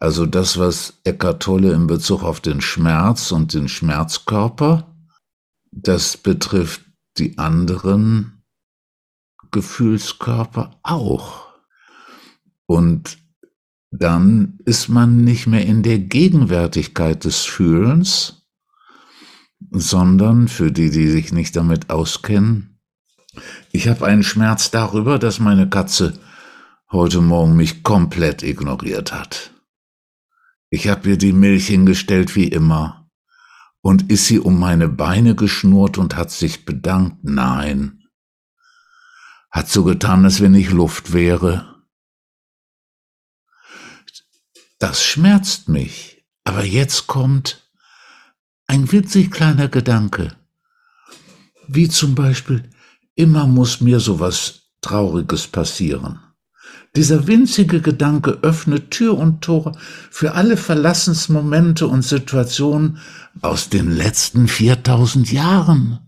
Also das, was Eckart Tolle in Bezug auf den Schmerz und den Schmerzkörper, das betrifft die anderen Gefühlskörper auch. Und dann ist man nicht mehr in der Gegenwärtigkeit des Fühlens, sondern für die, die sich nicht damit auskennen, ich habe einen Schmerz darüber, dass meine Katze heute Morgen mich komplett ignoriert hat. Ich habe ihr die Milch hingestellt wie immer. Und ist sie um meine Beine geschnurrt und hat sich bedankt? Nein. Hat so getan, als wenn ich Luft wäre. Das schmerzt mich. Aber jetzt kommt ein winzig kleiner Gedanke. Wie zum Beispiel, immer muss mir sowas Trauriges passieren. Dieser winzige Gedanke öffnet Tür und Tor für alle Verlassensmomente und Situationen aus den letzten 4000 Jahren.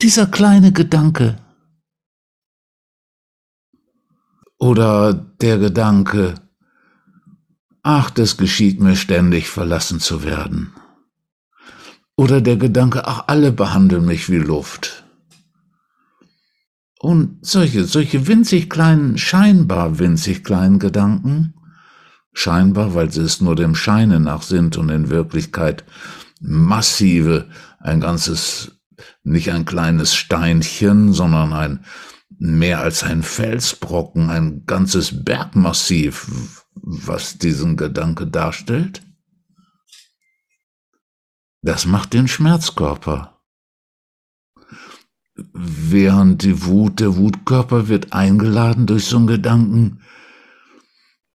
Dieser kleine Gedanke. Oder der Gedanke, ach, das geschieht mir ständig, verlassen zu werden. Oder der Gedanke, ach, alle behandeln mich wie Luft. Und solche, solche winzig kleinen, scheinbar winzig kleinen Gedanken, scheinbar, weil sie es nur dem Scheine nach sind und in Wirklichkeit massive, ein ganzes, nicht ein kleines Steinchen, sondern ein mehr als ein Felsbrocken, ein ganzes Bergmassiv, was diesen Gedanke darstellt. Das macht den Schmerzkörper während die Wut, der Wutkörper wird eingeladen durch so einen Gedanken,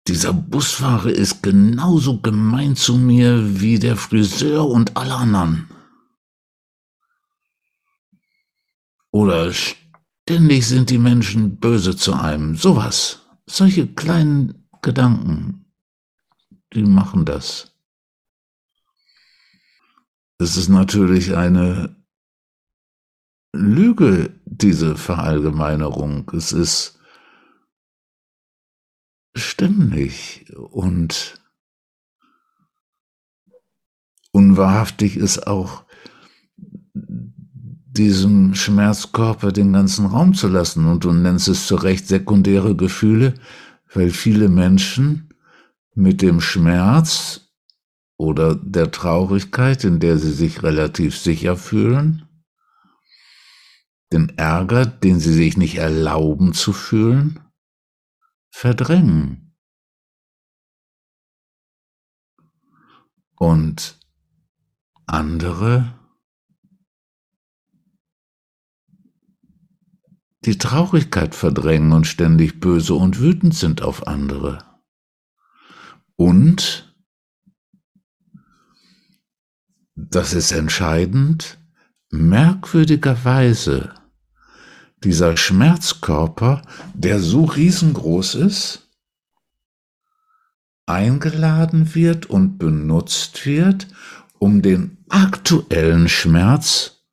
dieser Busfahrer ist genauso gemein zu mir wie der Friseur und alle anderen. Oder ständig sind die Menschen böse zu einem. Sowas. Solche kleinen Gedanken, die machen das. Es ist natürlich eine Lüge, diese Verallgemeinerung. Es ist ständig und unwahrhaftig ist auch diesem Schmerzkörper den ganzen Raum zu lassen. Und du nennst es zu Recht sekundäre Gefühle, weil viele Menschen mit dem Schmerz oder der Traurigkeit, in der sie sich relativ sicher fühlen, den Ärger, den sie sich nicht erlauben zu fühlen, verdrängen. Und andere die Traurigkeit verdrängen und ständig böse und wütend sind auf andere. Und, das ist entscheidend, merkwürdigerweise dieser Schmerzkörper, der so riesengroß ist, eingeladen wird und benutzt wird, um den aktuellen Schmerz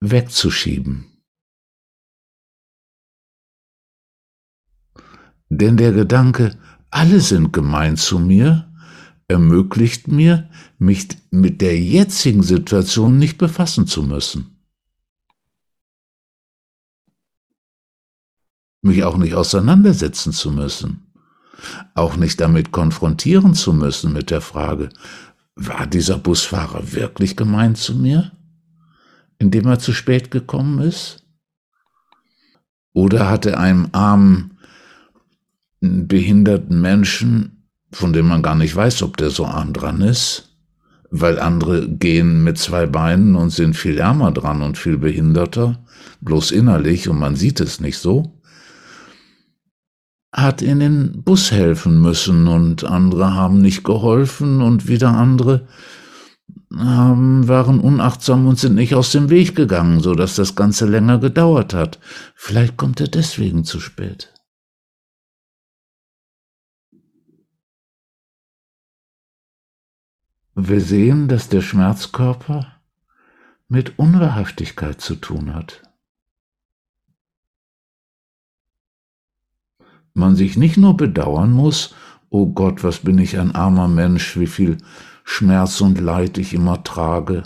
wegzuschieben. Denn der Gedanke, alle sind gemein zu mir, ermöglicht mir, mich mit der jetzigen Situation nicht befassen zu müssen. Mich auch nicht auseinandersetzen zu müssen, auch nicht damit konfrontieren zu müssen mit der Frage, war dieser Busfahrer wirklich gemeint zu mir, indem er zu spät gekommen ist? Oder hat er einem armen, behinderten Menschen, von dem man gar nicht weiß, ob der so arm dran ist, weil andere gehen mit zwei Beinen und sind viel ärmer dran und viel behinderter, bloß innerlich und man sieht es nicht so, hat in den Bus helfen müssen und andere haben nicht geholfen und wieder andere haben, waren unachtsam und sind nicht aus dem Weg gegangen, so dass das Ganze länger gedauert hat. Vielleicht kommt er deswegen zu spät. Wir sehen, dass der Schmerzkörper mit Unwahrhaftigkeit zu tun hat. Man sich nicht nur bedauern muss, oh Gott, was bin ich ein armer Mensch, wie viel Schmerz und Leid ich immer trage,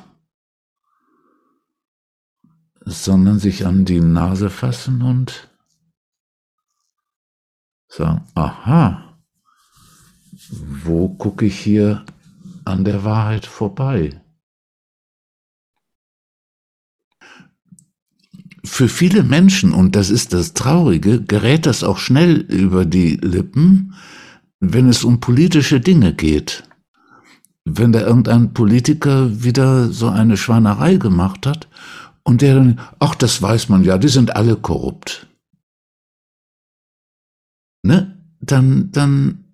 sondern sich an die Nase fassen und sagen, aha, wo gucke ich hier an der Wahrheit vorbei? Für viele Menschen, und das ist das Traurige, gerät das auch schnell über die Lippen, wenn es um politische Dinge geht. Wenn da irgendein Politiker wieder so eine Schweinerei gemacht hat und der dann, ach, das weiß man ja, die sind alle korrupt. Ne? Dann, dann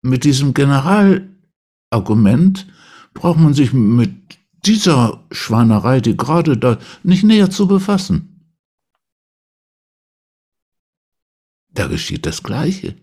mit diesem Generalargument braucht man sich mit dieser Schweinerei, die gerade da, nicht näher zu befassen. Da geschieht das Gleiche.